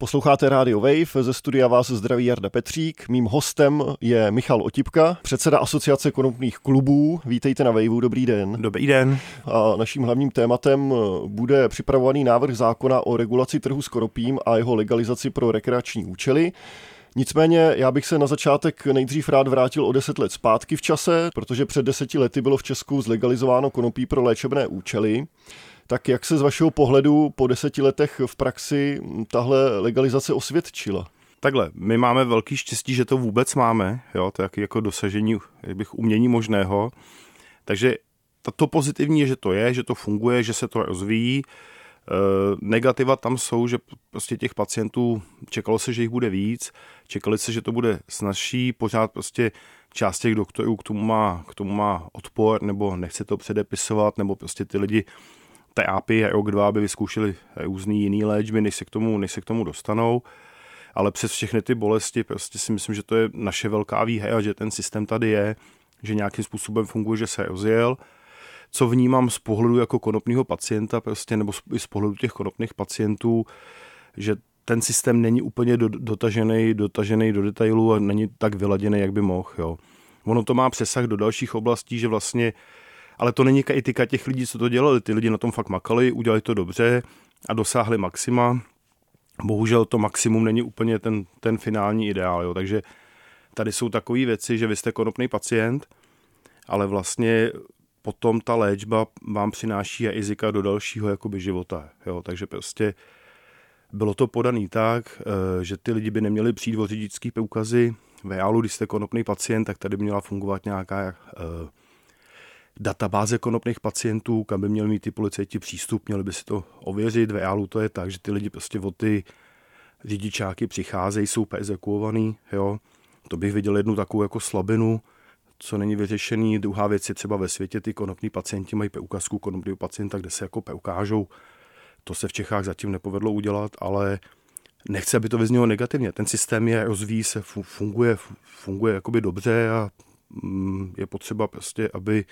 Posloucháte Radio Wave, ze studia vás zdraví Jarda Petřík. Mým hostem je Michal Otipka, předseda Asociace konopných klubů. Vítejte na Waveu, dobrý den. Dobrý den. A naším hlavním tématem bude připravovaný návrh zákona o regulaci trhu s konopím a jeho legalizaci pro rekreační účely. Nicméně já bych se na začátek nejdřív rád vrátil o deset let zpátky v čase, protože před deseti lety bylo v Česku zlegalizováno konopí pro léčebné účely. Tak jak se z vašeho pohledu po deseti letech v praxi tahle legalizace osvědčila? Takhle, my máme velký štěstí, že to vůbec máme, jo, to je jako dosažení bych, umění možného. Takže to pozitivní je, že to je, že to funguje, že se to rozvíjí. E, negativa tam jsou, že prostě těch pacientů čekalo se, že jich bude víc, čekali se, že to bude snažší, pořád prostě část těch doktorů k tomu má, k tomu má odpor, nebo nechce to předepisovat, nebo prostě ty lidi terápii a rok, dva, aby vyzkoušeli různý jiný léčby, než se, k tomu, než se k tomu dostanou. Ale přes všechny ty bolesti prostě si myslím, že to je naše velká výhra, že ten systém tady je, že nějakým způsobem funguje, že se rozjel. Co vnímám z pohledu jako konopního pacienta, prostě, nebo i z pohledu těch konopných pacientů, že ten systém není úplně dotažený, dotažený do detailu a není tak vyladěný, jak by mohl. Jo. Ono to má přesah do dalších oblastí, že vlastně ale to není kritika těch lidí, co to dělali. Ty lidi na tom fakt makali, udělali to dobře a dosáhli maxima. Bohužel to maximum není úplně ten, ten finální ideál, jo. takže tady jsou takové věci, že vy jste konopný pacient, ale vlastně potom ta léčba vám přináší rizika do dalšího jakoby života. Jo. Takže prostě bylo to podaný tak, eh, že ty lidi by neměli přijít o řidičský poukazy. V reálu, když jste konopný pacient, tak tady by měla fungovat nějaká uh, databáze konopných pacientů, kam by měli mít ty policajti přístup, měli by si to ověřit. V reálu to je tak, že ty lidi prostě o ty řidičáky přicházejí, jsou perzekuovaný, jo. To bych viděl jednu takovou jako slabinu, co není vyřešený. Druhá věc je třeba ve světě, ty konopní pacienti mají ukazku konopního pacienta, kde se jako ukážou. To se v Čechách zatím nepovedlo udělat, ale nechci, aby to vyznělo negativně. Ten systém je, rozvíjí se, funguje, funguje jakoby dobře a mm, je potřeba prostě, aby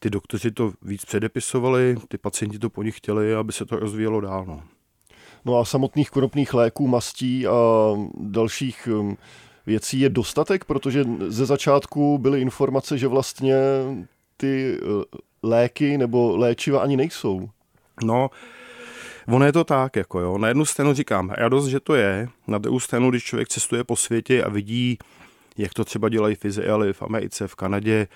ty doktoři to víc předepisovali, ty pacienti to po nich chtěli, aby se to rozvíjelo dál. No. no a samotných konopných léků, mastí a dalších um, věcí je dostatek, protože ze začátku byly informace, že vlastně ty uh, léky nebo léčiva ani nejsou. No, Ono je to tak, jako jo. Na jednu stranu říkám, radost, že to je, na druhou stranu, když člověk cestuje po světě a vidí, jak to třeba dělají fyziali v Americe, v Kanadě,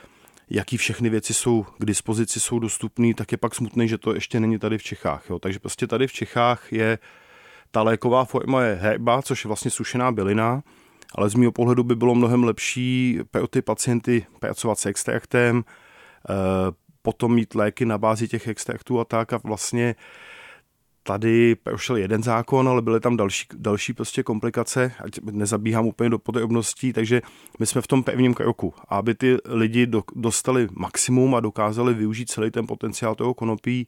jaký všechny věci jsou k dispozici, jsou dostupné, tak je pak smutný, že to ještě není tady v Čechách. Jo. Takže prostě tady v Čechách je ta léková forma je herba, což je vlastně sušená bylina, ale z mého pohledu by bylo mnohem lepší pro ty pacienty pracovat s extraktem, eh, potom mít léky na bázi těch extraktů a tak a vlastně tady prošel jeden zákon, ale byly tam další, další prostě komplikace, ať nezabíhám úplně do podrobností, takže my jsme v tom pevním kroku. Aby ty lidi do, dostali maximum a dokázali využít celý ten potenciál toho konopí,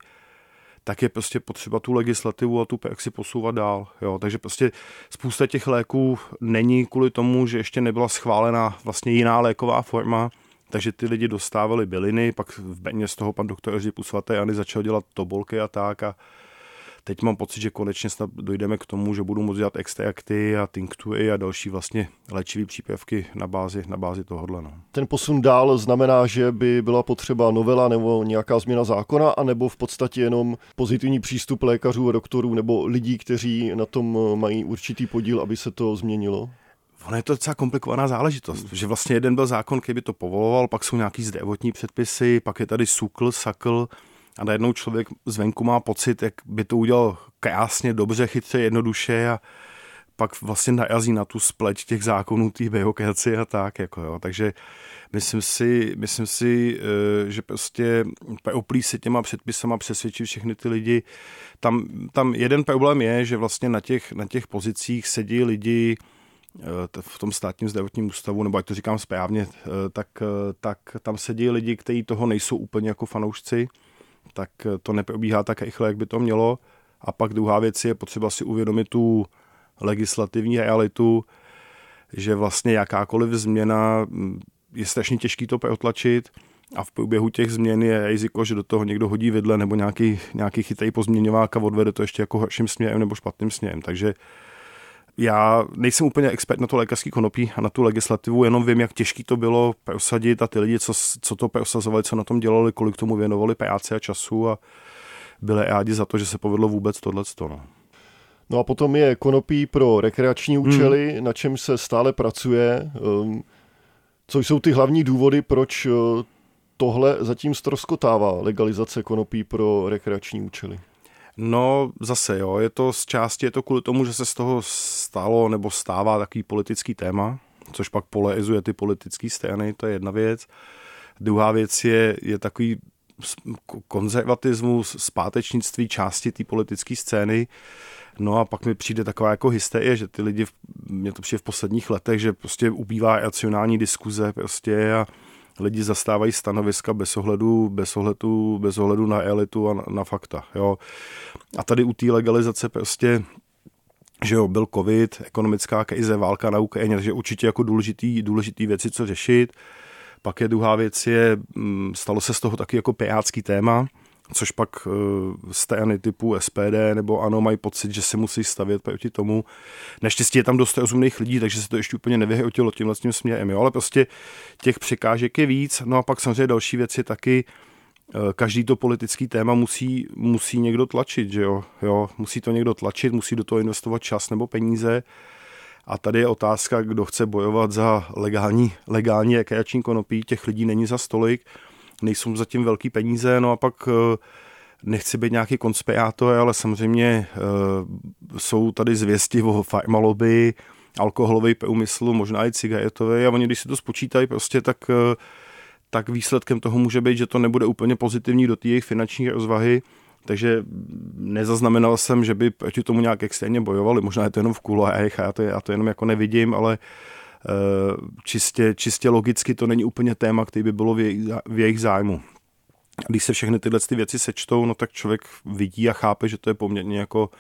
tak je prostě potřeba tu legislativu a tu praxi posouvat dál. Jo. Takže prostě spousta těch léků není kvůli tomu, že ještě nebyla schválena vlastně jiná léková forma, takže ty lidi dostávali byliny, pak v Beně z toho pan doktor Eřip svaté Jany začal dělat tobolky a tak a teď mám pocit, že konečně snad dojdeme k tomu, že budu moct dělat extrakty a tinktury a další vlastně léčivé přípravky na bázi, na bázi tohohle. No. Ten posun dál znamená, že by byla potřeba novela nebo nějaká změna zákona, anebo v podstatě jenom pozitivní přístup lékařů a doktorů nebo lidí, kteří na tom mají určitý podíl, aby se to změnilo? Ono je to docela komplikovaná záležitost, že vlastně jeden byl zákon, který by to povoloval, pak jsou nějaký zdravotní předpisy, pak je tady SUKL, SAKL, a najednou člověk zvenku má pocit, jak by to udělal krásně, dobře, chytře, jednoduše a pak vlastně narazí na tu spleť těch zákonů, té byrokracie a tak, jako jo. Takže myslím si, myslím si, eh, že prostě oplí se těma předpisama přesvědčit všechny ty lidi. Tam, tam jeden problém je, že vlastně na těch, na těch pozicích sedí lidi, eh, v tom státním zdravotním ústavu, nebo ať to říkám správně, eh, tak, tak tam sedí lidi, kteří toho nejsou úplně jako fanoušci tak to neprobíhá tak rychle, jak by to mělo. A pak druhá věc je potřeba si uvědomit tu legislativní realitu, že vlastně jakákoliv změna mm, je strašně těžký to protlačit a v průběhu těch změn je riziko, že do toho někdo hodí vidle nebo nějaký, nějaký chytrý pozměňovák a odvede to ještě jako horším směrem nebo špatným směrem. Takže já nejsem úplně expert na to lékařský konopí a na tu legislativu, jenom vím, jak těžký to bylo prosadit a ty lidi, co, co to prosazovali, co na tom dělali, kolik tomu věnovali práce a času a byli rádi za to, že se povedlo vůbec tohle. No. no a potom je konopí pro rekreační účely, hmm. na čem se stále pracuje. Um, co jsou ty hlavní důvody, proč uh, tohle zatím stroskotává legalizace konopí pro rekreační účely? No zase jo, je to z části je to kvůli tomu, že se z toho stalo nebo stává takový politický téma, což pak polarizuje ty politické strany, to je jedna věc. Druhá věc je, je takový konzervatismus, zpátečnictví části té politické scény. No a pak mi přijde taková jako hysterie, že ty lidi, mě to přijde v posledních letech, že prostě ubývá racionální diskuze prostě a lidi zastávají stanoviska bez ohledu, bez ohledu, bez ohledu na elitu a na, na fakta. Jo. A tady u té legalizace prostě že jo, byl covid, ekonomická krize, válka na Ukrajině, takže určitě jako důležitý, důležitý věci, co řešit. Pak je druhá věc, je, mm, stalo se z toho taky jako pirátský téma, což pak strany typu SPD nebo ANO mají pocit, že se musí stavět proti tomu. Naštěstí je tam dost rozumných lidí, takže se to ještě úplně nevyhrotilo tímhle tím směrem, jo? ale prostě těch překážek je víc. No a pak samozřejmě další věc je taky, uh, každý to politický téma musí, musí někdo tlačit, že jo? jo? Musí to někdo tlačit, musí do toho investovat čas nebo peníze. A tady je otázka, kdo chce bojovat za legální, legální rekreační konopí, těch lidí není za stolik nejsou zatím velký peníze, no a pak eh, nechci být nějaký konspirátor, ale samozřejmě eh, jsou tady zvěsti o farmalobby, alkoholový průmysl, možná i cigaretové a oni, když si to spočítají prostě, tak, eh, tak výsledkem toho může být, že to nebude úplně pozitivní do té jejich finanční rozvahy, takže nezaznamenal jsem, že by proti tomu nějak extrémně bojovali, možná je to jenom v kuloárech a já to, já to jenom jako nevidím, ale uh, čistě, čistě logicky to není úplně téma, který by bylo v jejich, v jejich zájmu. Když se všechny tyhle ty věci sečtou, no tak člověk vidí a chápe, že to je poměrně jako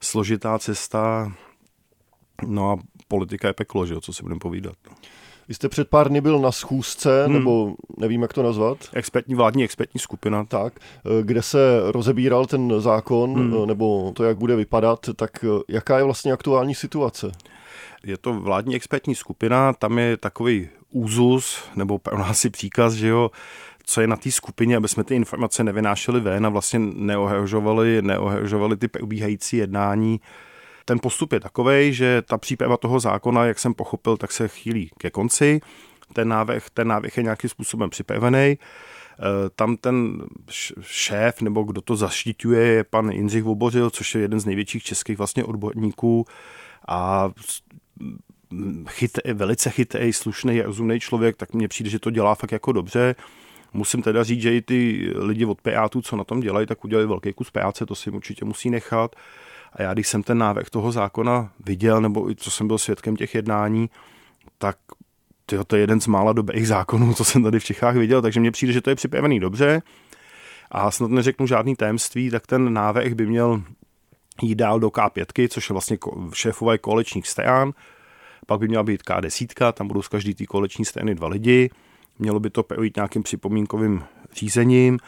složitá cesta. No a politika je peklo, že jo, co si budeme povídat. Vy jste před pár dny byl na schůzce, hmm. nebo nevím, jak to nazvat. Expertní vládní expertní skupina. Tak, eh, kde se rozebíral ten zákon, hmm. Eh, nebo to, jak bude vypadat, tak jaká je vlastně aktuální situace? Je to vládní expertní skupina, tam je takový úzus, nebo pro nás si příkaz, že jo, co je na té skupině, aby jsme ty informace nevynášeli ven a vlastně neohrožovali, neohrožovali ty probíhající jednání. Ten postup je takový, že ta příprava toho zákona, jak jsem pochopil, tak se chýlí ke konci. Ten návrh, ten návrh je nějakým způsobem připravený. E, tam ten šéf, nebo kdo to zaštiťuje, je pan Jindřich Vobořil, což je jeden z největších českých vlastně odborníků a chytý, velice chytrý, slušný, rozumný člověk, tak mně přijde, že to dělá fakt jako dobře. Musím teda říct, že i ty lidi od Pirátů, co na tom dělají, tak udělali velký kus práce, to si určitě musí nechat. A já, když jsem ten návrh toho zákona viděl, nebo i co jsem byl svědkem těch jednání, tak tyjo, to je jeden z mála dobrých zákonů, co jsem tady v Čechách viděl, takže mně přijde, že to je připravený dobře. A snad neřeknu žádný tajemství, tak ten návrh by měl jít dál do K5, což je vlastně šéfové kolečních stran. Pak by měla být K10, tam budou z každý té koleční strany dva lidi. Mělo by to projít nějakým připomínkovým řízením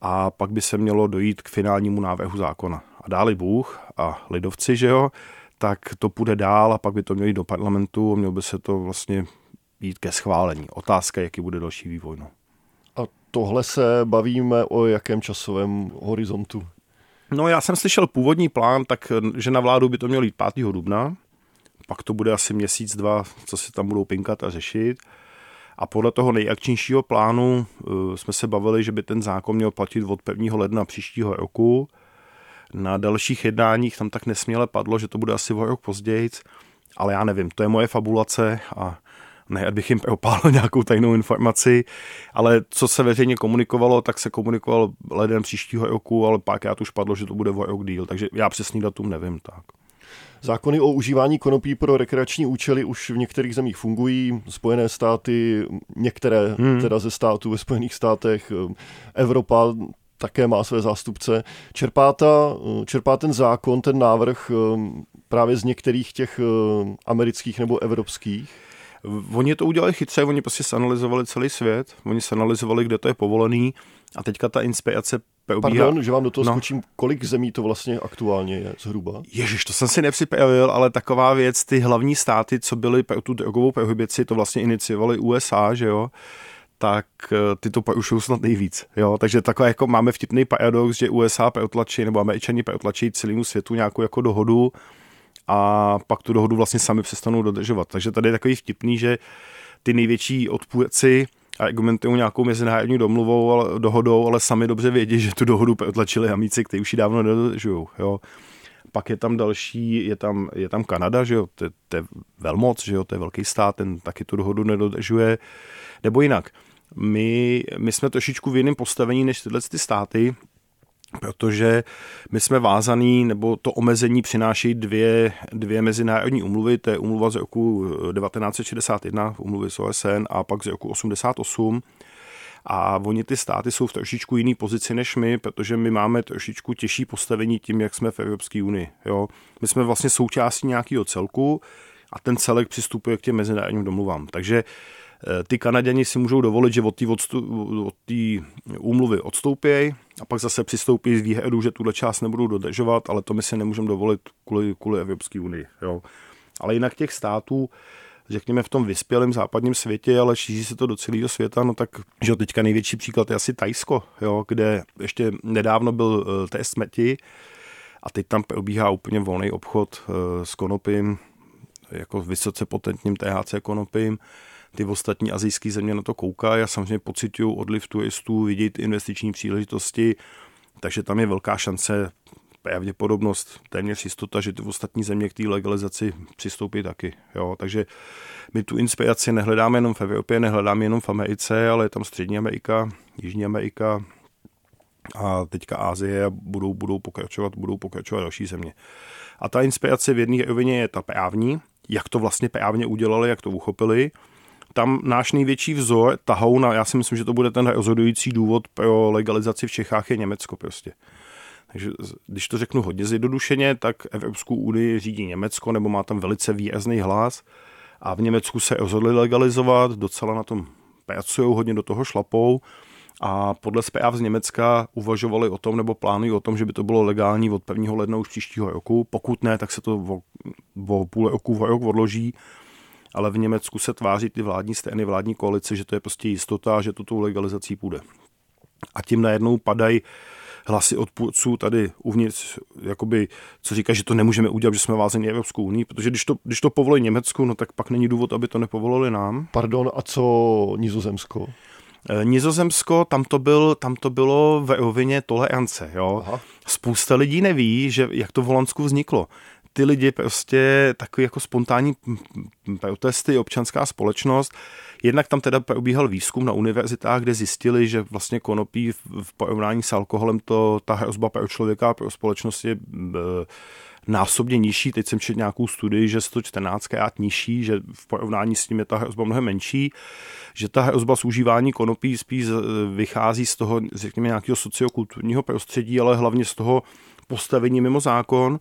a pak by se mělo dojít k finálnímu návrhu zákona. A dáli Bůh a lidovci, že jo, tak to půjde dál a pak by to mělo jít do parlamentu a mělo by se to vlastně jít ke schválení. Otázka, jaký bude další vývoj. No. A tohle se bavíme o jakém časovém horizontu? No já jsem slyšel původní plán, tak že na vládu by to mělo jít 5. dubna, pak to bude asi měsíc, dva, co se tam budou pinkat a řešit. A podle toho nejakčnějšího plánu uh, jsme se bavili, že by ten zákon měl platit od 1. ledna příštího roku. Na dalších jednáních tam tak nesměle padlo, že to bude asi o rok později, ale já nevím, to je moje fabulace a ne, abych jim opálil nějakou tajnou informaci, ale co se veřejně komunikovalo, tak se komunikovalo leden příštího roku, ale párkrát už padlo, že to bude o rok díl, takže já přesný datum nevím. Tak. Zákony o užívání konopí pro rekreační účely už v některých zemích fungují. Spojené státy, některé hmm. teda ze států ve Spojených státech, Evropa také má své zástupce. Čerpá, ta, čerpá ten zákon, ten návrh právě z některých těch amerických nebo evropských? Oni to udělali chytře, oni prostě sanalizovali celý svět, oni sanalizovali, kde to je povolený a teďka ta inspirace probíhá. Pardon, že vám do toho no. skočím, kolik zemí to vlastně aktuálně je zhruba? Ježiš, to jsem si nepřipravil, ale taková věc, ty hlavní státy, co byly pro tu drogovou prohibici, to vlastně iniciovali USA, že jo, tak eh, ty to porušují snad nejvíc. Jo? Takže takhle jako máme vtipný paradox, že USA protlačí nebo američani protlačí celému světu nějakou jako dohodu a pak tu dohodu vlastně sami přestanou dodržovat. Takže tady je takový vtipný, že ty největší odpůrci argumentují nějakou mezinárodní domluvou, ale, dohodou, ale sami dobře vědí, že tu dohodu protlačili amici, kteří už ji dávno nedodržují. Jo? Pak je tam další, je tam, je tam Kanada, že jo, to, to je velmoc, že jo, to je velký stát, ten taky tu dohodu nedodržuje. Nebo jinak, my, my jsme trošičku v jiném postavení než tyhle ty státy, protože my jsme vázaný, nebo to omezení přináší dvě, dvě mezinárodní umluvy, to je umluva z roku 1961, umluvy z OSN a pak z roku 88. A oni ty státy jsou v trošičku jiný pozici než my, protože my máme trošičku těžší postavení tím, jak jsme v Evropské unii. Jo? My jsme vlastně součástí nějakého celku a ten celek přistupuje k těm mezinárodním domluvám. Takže Eh, ty Kanaděni si můžou dovolit, že od té od úmluvy odstoupí a pak zase přistoupí z výhledu, že tuhle část nebudou dodržovat, ale to my si nemůžeme dovolit kvůli, kvůli Evropské unii. Jo. Ale jinak těch států, řekněme v tom vyspělém západním světě, ale šíří se to do celého světa, no tak, že teďka největší příklad je asi Tajsko, jo, kde ještě nedávno byl uh, test smeti a teď tam probíhá úplně volný obchod uh, s konopím, jako vysoce potentním THC konopím ty ostatní azijské země na to koukají a samozřejmě pocitují odliv turistů, vidět investiční příležitosti, takže tam je velká šance, pravděpodobnost, téměř jistota, že ty ostatní země k té legalizaci přistoupí taky. Jo? Takže my tu inspiraci nehledáme jenom v Evropě, nehledáme jenom v Americe, ale je tam Střední Amerika, Jižní Amerika a teďka Ázie a budou, budou, pokračovat, budou pokračovat další země. A ta inspirace v jedné rovině je ta právní, jak to vlastně právně udělali, jak to uchopili, tam náš největší vzor tahou na, já si myslím, že to bude ten rozhodující důvod pro legalizaci v Čechách je Německo prostě. Takže když to řeknu hodně zjednodušeně, tak Evropskou unii řídí Německo, nebo má tam velice výrazný hlas a v Německu se rozhodli legalizovat, docela na tom pracují, hodně do toho šlapou a podle zpráv z Německa uvažovali o tom, nebo plánují o tom, že by to bylo legální od 1. ledna už příštího roku. Pokud ne, tak se to o, o půl roku, v rok odloží ale v Německu se tváří ty vládní strany, vládní koalice, že to je prostě jistota, že to tou legalizací půjde. A tím najednou padají hlasy odpůrců tady uvnitř, jakoby, co říká, že to nemůžeme udělat, že jsme vázeni Evropskou unii, protože když to, když to povolí Německu, no tak pak není důvod, aby to nepovolili nám. Pardon, a co Nizozemsko? E, Nizozemsko, tam to, byl, tam to bylo ve rovině tolerance. Jo? Aha. Spousta lidí neví, že jak to v Holandsku vzniklo ty lidi prostě takový jako spontánní protesty, občanská společnost. Jednak tam teda probíhal výzkum na univerzitách, kde zjistili, že vlastně konopí v porovnání s alkoholem to ta hrozba pro člověka a pro společnost je násobně nižší. Teď jsem četl nějakou studii, že 114 krát nižší, že v porovnání s tím je ta hrozba mnohem menší, že ta hrozba z užívání konopí spíš vychází z toho, řekněme, nějakého sociokulturního prostředí, ale hlavně z toho postavení mimo zákon.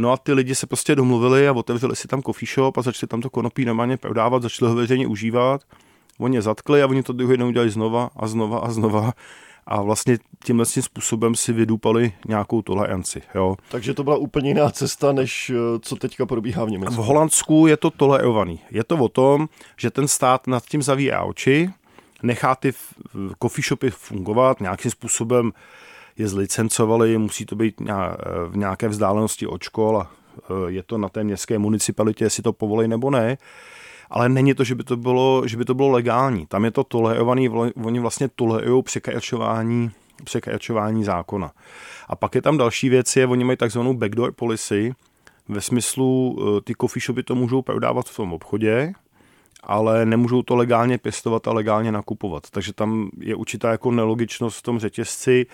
No a ty lidi se prostě domluvili a otevřeli si tam coffee shop a začali tam to konopí normálně prodávat, začali ho veřejně užívat. Oni je zatkli a oni to druhý den udělali znova a znova a znova a vlastně tímhle způsobem si vydupali nějakou toleranci. Jo. Takže to byla úplně jiná cesta, než eh, co teďka probíhá v Německu. V Holandsku je to tolerovaný. Je to o tom, že ten stát nad tím zavírá oči, nechá ty coffee shopy fungovat nějakým způsobem je zlicencovali, musí to být v nějaké vzdálenosti od škol a e, je to na té městské municipalitě, jestli to povolí nebo ne. Ale není to, že by to bylo, že by to bylo legální. Tam je to tolerovaný, oni vlastně tolerují překračování, překračování zákona. A pak je tam další věc, je, oni mají takzvanou backdoor policy, ve smyslu, e, ty coffee shopy to můžou prodávat v tom obchodě, ale nemůžou to legálně pěstovat a legálně nakupovat. Takže tam je určitá jako nelogičnost v tom řetězci,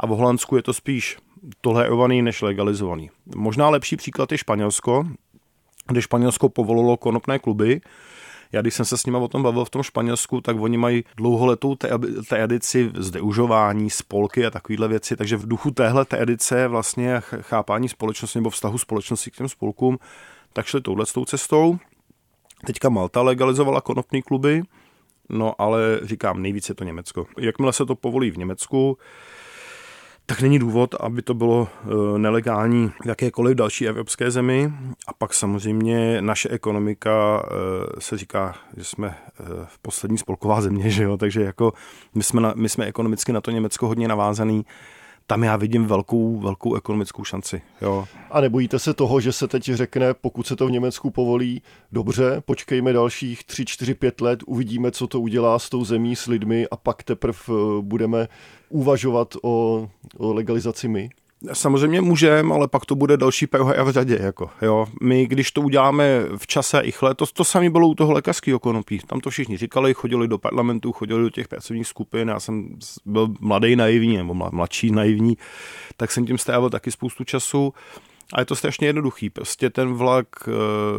a v Holandsku je to spíš tolerovaný než legalizovaný. Možná lepší příklad je Španělsko, kde Španělsko povolilo konopné kluby, já když jsem se s nimi o tom bavil v tom Španělsku, tak oni mají dlouholetou tradici zdeužování, spolky a takovéhle věci, takže v duchu téhle tradice vlastně chápání společnosti nebo vztahu společnosti k těm spolkům, tak šli touhle cestou Teďka Malta legalizovala konopný kluby, no ale říkám, nejvíc je to Německo. Jakmile se to povolí v Německu, tak není důvod, aby to bylo eh, nelegální v jakékoliv další evropské zemi. A pak samozřejmě naše ekonomika eh, se říká, že jsme eh, v poslední spolková země, že jo? takže jako my jsme, na, my jsme ekonomicky na to Německo hodně navázaný tam já vidím velkou, velkou ekonomickou šanci. Jo. A nebojíte se toho, že se teď řekne, pokud se to v Německu povolí, dobře, počkejme dalších 3, 4, 5 let, uvidíme, co to udělá s tou zemí, s lidmi a pak teprve budeme uvažovat o, o legalizaci my? Samozřejmě můžeme, ale pak to bude další a v řadě. Jako, jo. My, když to uděláme v čase chle, to, to samé bylo u toho lékařského konopí. Tam to všichni říkali, chodili do parlamentu, chodili do těch pracovních skupin. Já jsem byl mladý naivní, nebo mladší naivní, tak jsem tím strávil taky spoustu času. A je to strašně jednoduchý. Prostě ten vlak, eh,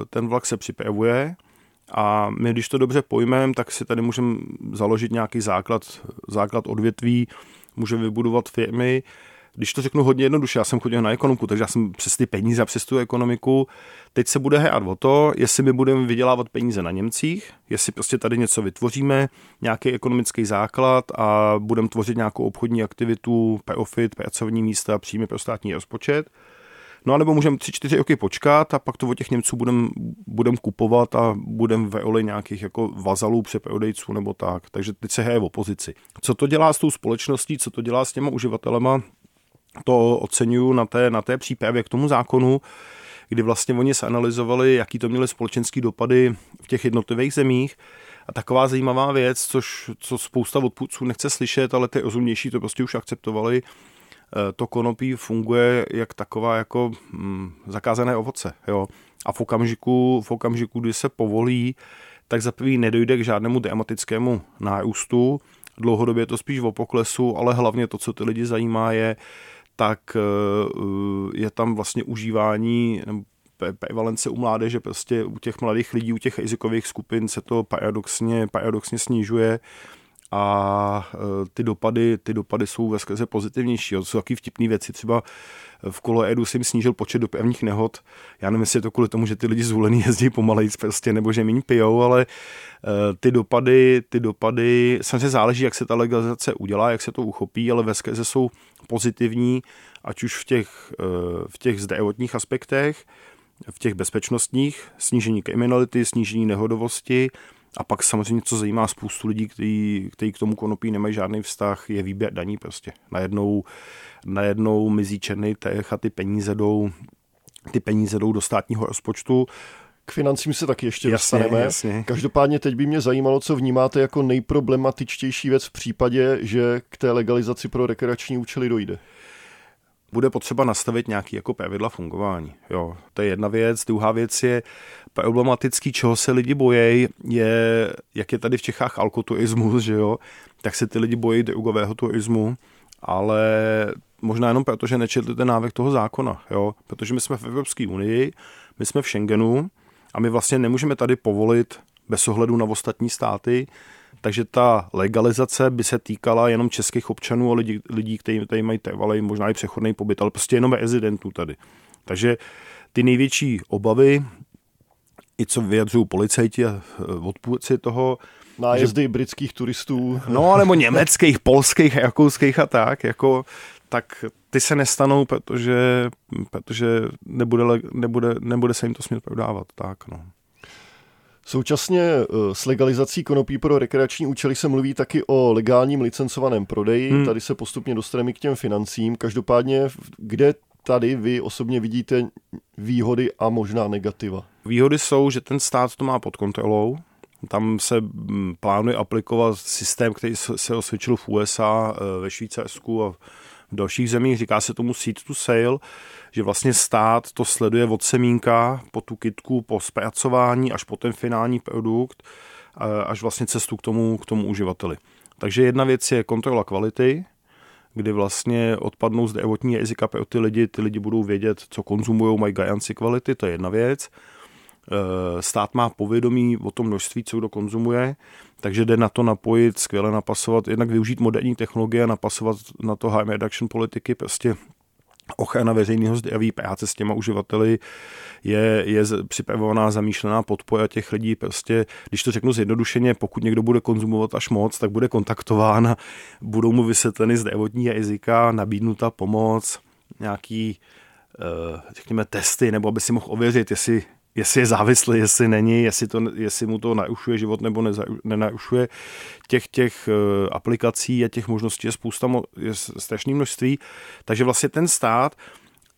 ten vlak se připravuje, a my, když to dobře pojmeme, tak si tady můžeme založit nějaký základ, základ odvětví, můžeme vybudovat firmy, když to řeknu hodně jednoduše, já jsem chodil na ekonomiku, takže já jsem přes ty peníze a přes tu ekonomiku. Teď se bude hrát o to, jestli my budeme vydělávat peníze na Němcích, jestli prostě tady něco vytvoříme, nějaký ekonomický základ a budeme tvořit nějakou obchodní aktivitu, profit, pracovní místa, příjmy pro státní rozpočet. No a nebo můžeme tři, čtyři roky počkat a pak to od těch Němců budeme budem kupovat a budeme ve roli nějakých jako vazalů, přeprodejců nebo tak. Takže teď se hraje v opozici. Co to dělá s tou společností, co to dělá s těma uživatelema, to oceňuju na té, na té přípravě k tomu zákonu, kdy vlastně oni se analyzovali, jaký to měly společenské dopady v těch jednotlivých zemích. A taková zajímavá věc, což, co spousta odpůrců nechce slyšet, ale ty rozumnější to prostě už akceptovali, eh, to konopí funguje jak taková jako hm, zakázané ovoce. Jo? A v okamžiku, v okamžiku, kdy se povolí, tak za prvý nedojde k žádnému dramatickému nárůstu, dlouhodobě je to spíš o poklesu, ale hlavně to, co ty lidi zajímá, je, tak eh, je tam vlastně užívání prevalence u mládeže, prostě u těch mladých lidí, u těch rizikových skupin se to paradoxně, paradoxně snižuje a eh, ty dopady, ty dopady jsou ve skrze pozitivnější. To jsou taky vtipné věci, třeba v kole Edu jsem snížil počet dopravních nehod. Já nevím, jestli je to kvůli tomu, že ty lidi zvolený jezdí pomalej prostě, nebo že méně pijou, ale eh, ty dopady, ty dopady, samozřejmě záleží, jak se ta legalizace udělá, jak se to uchopí, ale ve skrze jsou pozitivní, ať už v těch, eh, v těch zdravotních aspektech, v těch bezpečnostních, snížení kriminality, snížení nehodovosti, a pak samozřejmě, co zajímá spoustu lidí, kteří, k tomu konopí nemají žádný vztah, je výběr daní prostě. Najednou, najednou mizí černý tech a ty peníze jdou, ty peníze jdou do státního rozpočtu. K financím se taky ještě jasně, dostaneme. Jasně. Každopádně teď by mě zajímalo, co vnímáte jako nejproblematičtější věc v případě, že k té legalizaci pro rekreační účely dojde bude potřeba nastavit nějaký jako pravidla fungování. Jo, to je jedna věc. Druhá věc je problematický, čeho se lidi bojejí, je, jak je tady v Čechách alkoturismus, že jo, tak se ty lidi bojí drogového turismu, ale možná jenom proto, že nečetli ten návrh toho zákona, jo, protože my jsme v Evropské unii, my jsme v Schengenu a my vlastně nemůžeme tady povolit bez ohledu na ostatní státy takže ta legalizace by se týkala jenom českých občanů a lidí, lidí kteří tady mají trvalý, možná i přechodný pobyt, ale prostě jenom rezidentů tady. Takže ty největší obavy, i co vyjadřují policajti a e, odpůrci toho, nájezdy že, britských turistů. No, nebo německých, polských, rakouských a tak, jako, tak ty se nestanou, protože, protože nebude, nebude, nebude se jim to smět prodávat. Tak, no. Současně eh, s legalizací konopí pro rekreační účely se mluví taky o legálním licencovaném prodeji. Hmm. Tady se postupně dostaneme k těm financím. Každopádně, kde tady vy osobně vidíte výhody a možná negativa? Výhody jsou, že ten stát to má pod kontrolou. Tam se plánuje aplikovat systém, který se osvědčil v USA, eh, ve Švýcarsku a v dalších zemích. Říká se tomu seed to sale že vlastně stát to sleduje od semínka po tu kitku, po zpracování až po ten finální produkt, až vlastně cestu k tomu, k tomu uživateli. Takže jedna věc je kontrola kvality, kdy vlastně odpadnou zdravotní rizika pro ty lidi, ty lidi budou vědět, co konzumují, mají garanci kvality, to je jedna věc. E, stát má povědomí o tom množství, co kdo konzumuje, takže jde na to napojit, skvěle napasovat, jednak využít moderní technologie a napasovat na to harm reduction politiky, prostě ochrana veřejného zdraví, práce s těma uživateli, je, je připravovaná zamýšlená podpora těch lidí. Prostě, když to řeknu zjednodušeně, pokud někdo bude konzumovat až moc, tak bude kontaktován budou mu vysvětleny zdravotní jazyka, nabídnuta pomoc, nějaký, eh, řekněme, testy, nebo aby si mohl ověřit, jestli jestli je závislý, jestli není, jestli, to, jestli mu to narušuje život nebo nenarušuje. Těch, těch eh, aplikací a těch možností je spousta, je strašné množství. Takže vlastně ten stát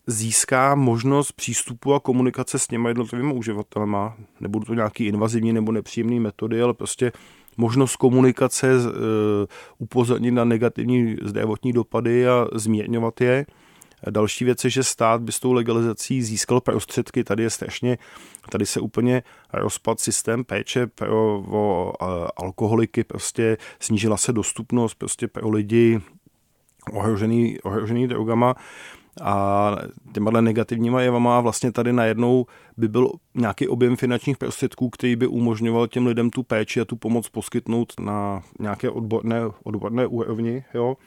získá možnost přístupu a komunikace s těma jednotlivými uživatelema. Nebudou to nějaký invazivní nebo nepříjemné metody, ale prostě možnost komunikace, uh, upozornit na negativní zdravotní dopady a zmírňovat je. Další věc je, že stát by s tou legalizací získal prostředky. Tady je strašně, tady se úplně rozpad systém péče pro o, alkoholiky, prostě snížila se dostupnost prostě pro lidi ohrožený, ohrožený drogama a těma negativníma jevama vlastně tady najednou by byl nějaký objem finančních prostředků, který by umožňoval těm lidem tu péči a tu pomoc poskytnout na nějaké odborné, odborné úrovni. Jo.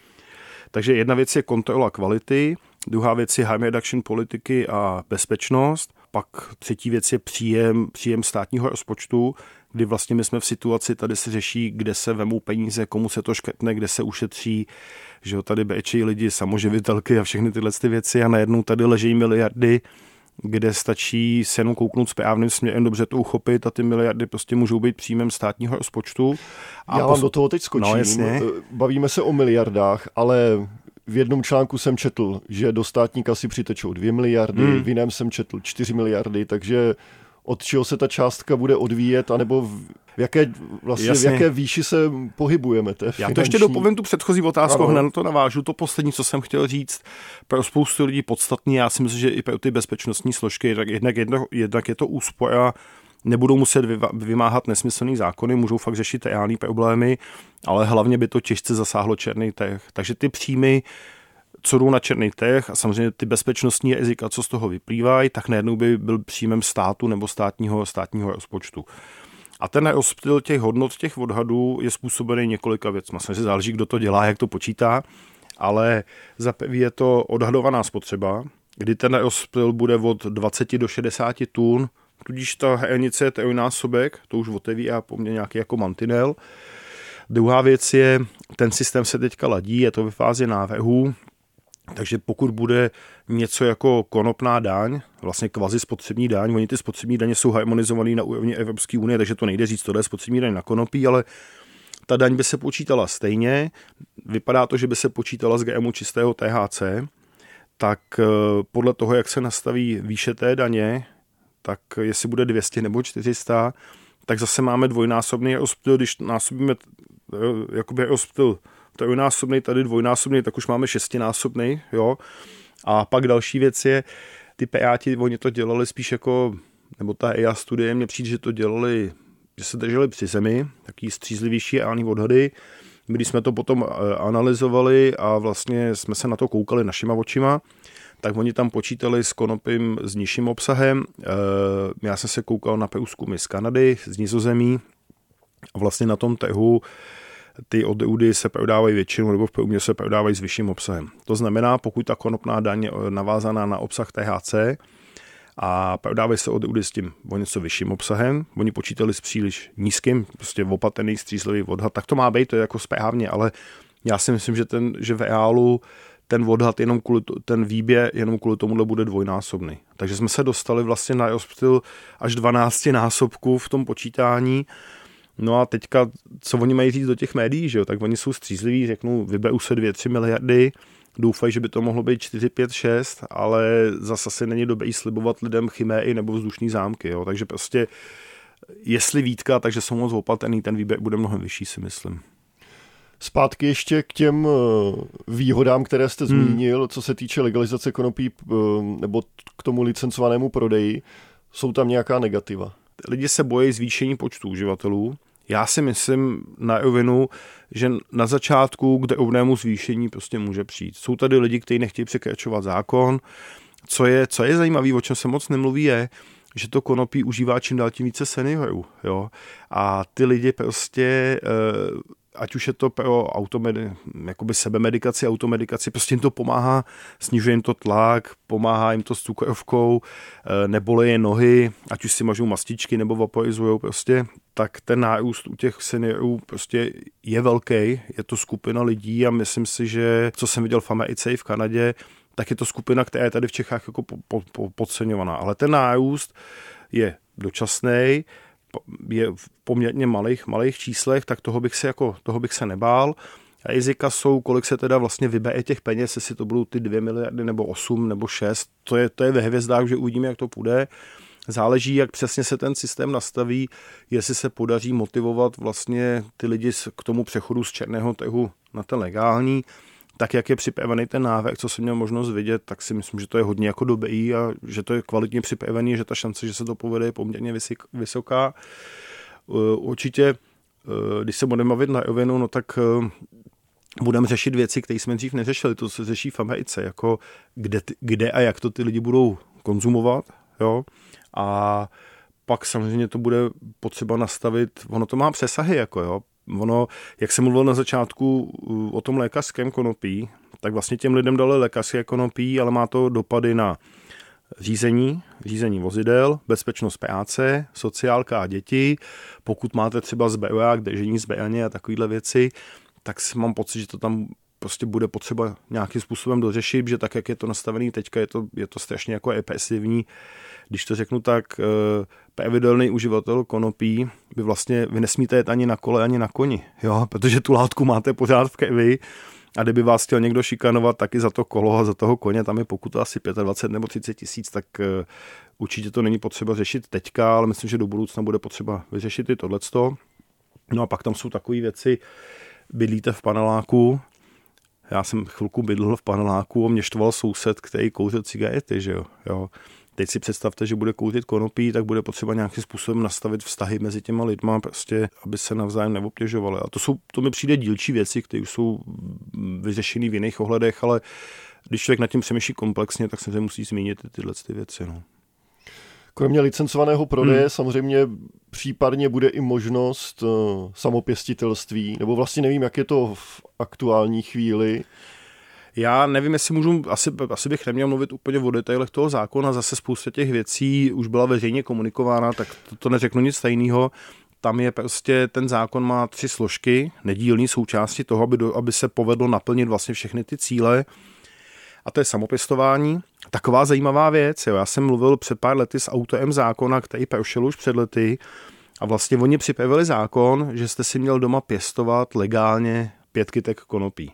Takže jedna věc je kontrola kvality, druhá věc je harm reduction politiky a bezpečnost, pak třetí věc je příjem, příjem státního rozpočtu, kdy vlastně my jsme v situaci, tady se řeší, kde se vemou peníze, komu se to škrtne, kde se ušetří, že jo, tady béčejí lidi, samoživitelky a všechny tyhle ty věci a najednou tady leží miliardy, kde stačí se jenom kouknout správným směrem, dobře to uchopit a ty miliardy prostě můžou být příjmem státního rozpočtu. A Já vám do toho teď skočím. No, jasně. Bavíme se o miliardách, ale v jednom článku jsem četl, že do státní kasy přitečou 2 miliardy, hmm. v jiném jsem četl 4 miliardy, takže od čeho se ta částka bude odvíjet, anebo v jaké, vlastně, v jaké výši se pohybujeme. Té Já to ještě dopovím tu předchozí otázku, hned na to navážu. To poslední, co jsem chtěl říct, pro spoustu lidí podstatný, já si myslím, že i pro ty bezpečnostní složky, tak jednak, jednak, jednak je to úspora, nebudou muset vymáhat nesmyslný zákony, můžou fakt řešit reální problémy, ale hlavně by to těžce zasáhlo černý trh. Takže ty příjmy co jdou na černý trh a samozřejmě ty bezpečnostní rizika, co z toho vyplývají, tak najednou by byl příjmem státu nebo státního, státního rozpočtu. A ten rozptyl těch hodnot, těch odhadů je způsobený několika věcmi. Samozřejmě záleží, kdo to dělá, jak to počítá, ale je to odhadovaná spotřeba, kdy ten rozptyl bude od 20 do 60 tun, tudíž ta hranice je trojnásobek, to už otevírá po mně nějaký jako mantinel. Druhá věc je, ten systém se teďka ladí, je to ve fázi návrhu, takže pokud bude něco jako konopná daň, vlastně kvazi spotřební daň, oni ty spotřební daně jsou harmonizované na úrovni Evropské unie, takže to nejde říct, to je spotřební daň na konopí, ale ta daň by se počítala stejně. Vypadá to, že by se počítala z GMu čistého THC, tak eh, podle toho, jak se nastaví výše té daně, tak jestli bude 200 nebo 400, tak zase máme dvojnásobný rozptyl, když násobíme eh, jakoby rozptyl trojnásobný, tady dvojnásobný, tak už máme šestinásobný, jo. A pak další věc je, ty PAti, oni to dělali spíš jako, nebo ta EIA studie, mně přijde, že to dělali, že se drželi při zemi, taký střízlivější reální odhady. My, když jsme to potom eh, analyzovali a vlastně jsme se na to koukali našima očima, tak oni tam počítali s konopím s nižším obsahem. Eh, já jsem se koukal na průzkumy z Kanady, z Nizozemí. Vlastně na tom trhu ty odrůdy se prodávají většinou nebo v průměru se prodávají s vyšším obsahem. To znamená, pokud ta konopná daň je navázaná na obsah THC a prodávají se odrůdy s tím o něco vyšším obsahem, oni počítali s příliš nízkým, prostě opatrný střízlivý odhad, tak to má být, to je jako správně, ale já si myslím, že, ten, že v reálu ten odhad jenom kvůli, ten výběr jenom kvůli tomuhle bude dvojnásobný. Takže jsme se dostali vlastně na rozptyl až 12 násobků v tom počítání No a teďka, co oni mají říct do těch médií, že jo? tak oni jsou střízliví, řeknou, vyberou se 2-3 miliardy, doufají, že by to mohlo být 4, 5, 6, ale zase se není dobrý slibovat lidem chiméry nebo vzdušní zámky, jo? takže prostě jestli výtka, takže jsou moc opatrný, ten výběr bude mnohem vyšší, si myslím. Zpátky ještě k těm eh, výhodám, které jste hmm. zmínil, co se týče legalizace konopí eh, nebo k tomu licencovanému prodeji. Jsou tam nějaká negativa? Lidi se bojí zvýšení počtu uživatelů, já si myslím na rovinu, že na začátku k drobnému zvýšení prostě může přijít. Jsou tady lidi, kteří nechtějí překračovat zákon. Co je, co je zajímavé, o čem se moc nemluví, je, že to konopí užívá čím dál tím více seniorů. Jo? A ty lidi prostě ať už je to pro automedi, jakoby sebemedikaci, automedikaci, prostě jim to pomáhá, snižuje jim to tlak, pomáhá jim to s cukrovkou, eh, nebole je nohy, ať už si mažou mastičky nebo vaporizují prostě, tak ten nárůst u těch seniorů prostě je velký, je to skupina lidí a myslím si, že co jsem viděl v Americe i v Kanadě, tak je to skupina, která je tady v Čechách jako po, po, po, podceňovaná. Ale ten nárůst je dočasný, je v poměrně malých, malých číslech, tak toho bych se, jako, toho bych se nebál. A rizika jsou, kolik se teda vlastně vybeje těch peněz, jestli to budou ty 2 miliardy nebo 8 nebo 6, to je, to je ve hvězdách, že uvidíme, jak to půjde. Záleží, jak přesně se ten systém nastaví, jestli se podaří motivovat vlastně ty lidi k tomu přechodu z černého trhu na ten legální tak jak je připravený ten návrh, co jsem měl možnost vidět, tak si myslím, že to je hodně jako dobrý a že to je kvalitně připravený, že ta šance, že se to povede, je poměrně vysoká. Eh, určitě, eh, když se budeme bavit na rovinu, no tak eh, budeme řešit věci, které jsme dřív neřešili. To se řeší v Americe, jako kde, kde a jak to ty lidi budou konzumovat. Jo? A pak samozřejmě to bude potřeba nastavit, ono to má přesahy, jako jo, ono, jak jsem mluvil na začátku o tom lékařském konopí, tak vlastně těm lidem dali lékařské konopí, ale má to dopady na řízení, řízení vozidel, bezpečnost práce, sociálka a děti. Pokud máte třeba zbeják, držení zbraně a takovéhle věci, tak mám pocit, že to tam prostě bude potřeba nějakým způsobem dořešit, že tak, jak je to nastavený teďka, je to, je to strašně jako represivní. Když to řeknu tak, eh, pravidelný uživatel konopí, vy vlastně, vy nesmíte jet ani na kole, ani na koni, jo, protože tu látku máte pořád v krvi a kdyby vás chtěl někdo šikanovat taky za to kolo a za toho koně, tam je pokuta asi 25 nebo 30 tisíc, tak eh, určitě to není potřeba řešit teďka, ale myslím, že do budoucna bude potřeba vyřešit i tohleto. No a pak tam jsou takové věci, bydlíte v paneláku, já jsem chvilku bydlel v paneláku a mě štval soused, který kouřil cigarety, že jo. jo. Teď si představte, že bude kouřit konopí, tak bude potřeba nějakým způsobem nastavit vztahy mezi těma lidma, prostě, aby se navzájem neobtěžovali. A to, jsou, to mi přijde dílčí věci, které už jsou vyřešené v jiných ohledech, ale když člověk nad tím přemýšlí komplexně, tak se musí zmínit tyhle ty věci. No. Kromě licencovaného prodeje hmm. samozřejmě případně bude i možnost uh, samopěstitelství, nebo vlastně nevím, jak je to v aktuální chvíli. Já nevím, jestli můžu, asi, asi bych neměl mluvit úplně o detailech toho zákona, zase spousta těch věcí už byla veřejně komunikována, tak to, to neřeknu nic tajného. Tam je prostě, ten zákon má tři složky, nedílní součásti toho, aby, do, aby se povedlo naplnit vlastně všechny ty cíle. A to je samopěstování. Taková zajímavá věc, jo. já jsem mluvil před pár lety s autorem zákona, který prošel už před lety, a vlastně oni připravili zákon, že jste si měl doma pěstovat legálně pět kytek konopí.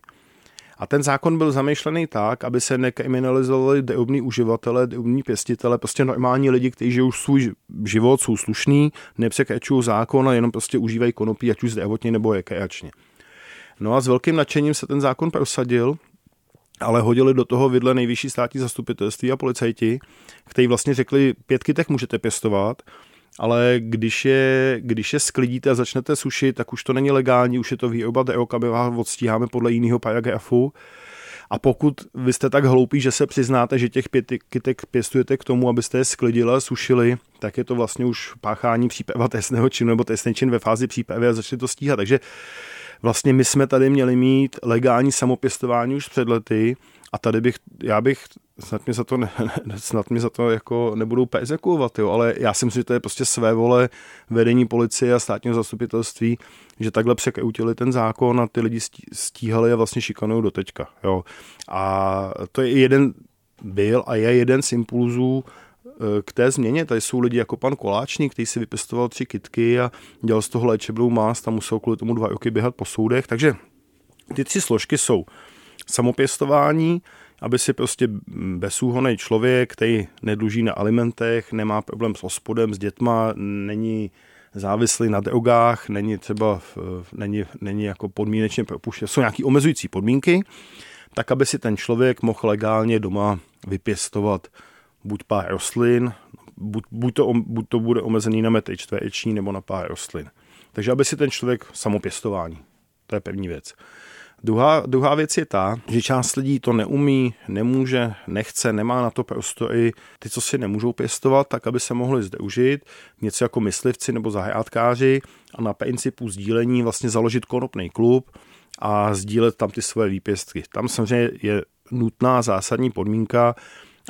A ten zákon byl zamýšlený tak, aby se nekriminalizovali drobní uživatelé, drobní pěstitele, prostě normální lidi, kteří žijou svůj život, jsou slušní, nepřekračují zákon a jenom prostě užívají konopí, ať už zdravotně nebo rekreačně. No a s velkým nadšením se ten zákon prosadil, ale hodili do toho vidle nejvyšší státní zastupitelství a policajti, kteří vlastně řekli, pět kytek můžete pěstovat, ale když je, když je sklidíte a začnete sušit, tak už to není legální, už je to výroba drog my vás odstíháme podle jiného paragrafu. A pokud vy jste tak hloupí, že se přiznáte, že těch pět kytek pěstujete k tomu, abyste je sklidili a sušili, tak je to vlastně už páchání příprava trestného činu nebo trestný čin ve fázi přípravy a začali to stíhat. Takže vlastně my jsme tady měli mít legální samopěstování už před lety a tady bych, já bych, snad mi za to, ne, snad mi za to jako nebudou persekuovat, jo, ale já si myslím, že to je prostě své vole vedení policie a státního zastupitelství, že takhle překroutili ten zákon a ty lidi stíhali a vlastně šikanují do teďka, jo. A to je jeden, byl a je jeden z impulzů eh, k té změně. Tady jsou lidi jako pan Koláčník, který si vypěstoval tři kitky a dělal z toho léčebnou mást a musel kvůli tomu dva roky běhat po soudech. Takže ty tři složky jsou samopěstování, aby si prostě bezúhonej člověk, který nedluží na alimentech, nemá problém s ospodem, s dětma, není závislý na drogách, není třeba není, není jako podmínečně propuštěn, jsou nějaké omezující podmínky, tak aby si ten člověk mohl legálně doma vypěstovat buď pár rostlin, buď, buď, to, buď to bude omezený na metry čtvereční nebo na pár rostlin. Takže aby si ten člověk samopěstování. To je první věc. Druhá, druhá věc je ta, že část lidí to neumí, nemůže, nechce, nemá na to prostory. Ty, co si nemůžou pěstovat, tak aby se mohli zde užít, něco jako myslivci nebo zahrádkáři a na principu sdílení vlastně založit konopný klub a sdílet tam ty své výpěstky. Tam samozřejmě je nutná zásadní podmínka,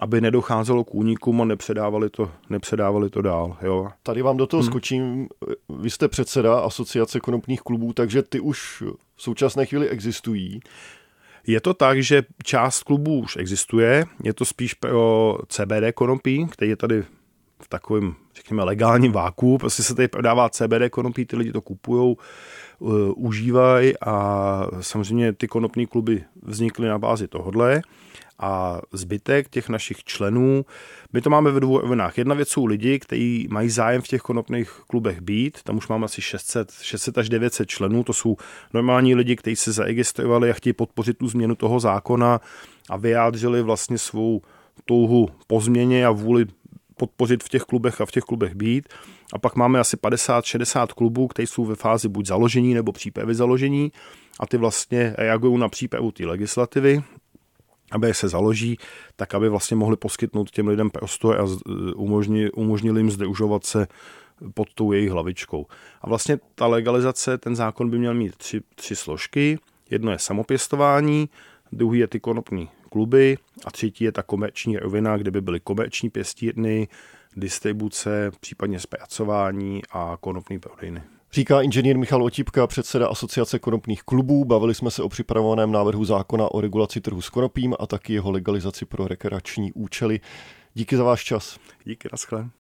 aby nedocházelo k únikům a nepředávali to, nepředávali to dál. Jo. Tady vám do toho hmm. skočím. Vy jste předseda asociace konopných klubů, takže ty už v současné chvíli existují. Je to tak, že část klubů už existuje, je to spíš pro CBD konopí, který je tady v takovém, řekněme, legálním váku. Prostě se tady prodává CBD konopí, ty lidi to kupují, užívají a samozřejmě ty konopní kluby vznikly na bázi tohodle a zbytek těch našich členů, my to máme ve dvou rovinách. Jedna věc jsou lidi, kteří mají zájem v těch konopných klubech být, tam už máme asi 600, 600 až 900 členů, to jsou normální lidi, kteří se zaregistrovali a chtějí podpořit tu změnu toho zákona a vyjádřili vlastně svou touhu po změně a vůli podpořit v těch klubech a v těch klubech být. A pak máme asi 50-60 klubů, které jsou ve fázi buď založení nebo přípravy založení a ty vlastně reagují na přípravu té legislativy aby se založí, tak aby vlastně mohli poskytnout těm lidem prostor a umožnili, umožnili jim združovat se pod tou jejich hlavičkou. A vlastně ta legalizace, ten zákon by měl mít tři, tři složky. Jedno je samopěstování, druhý je ty konopní kluby a třetí je ta komerční rovina, kde by byly komerční pěstírny, distribuce, případně zpracování a konopní prodejny. Říká inženýr Michal Otipka, předseda Asociace konopných klubů. Bavili jsme se o připravovaném návrhu zákona o regulaci trhu s konopím a taky jeho legalizaci pro rekreační účely. Díky za váš čas. Díky, naschle.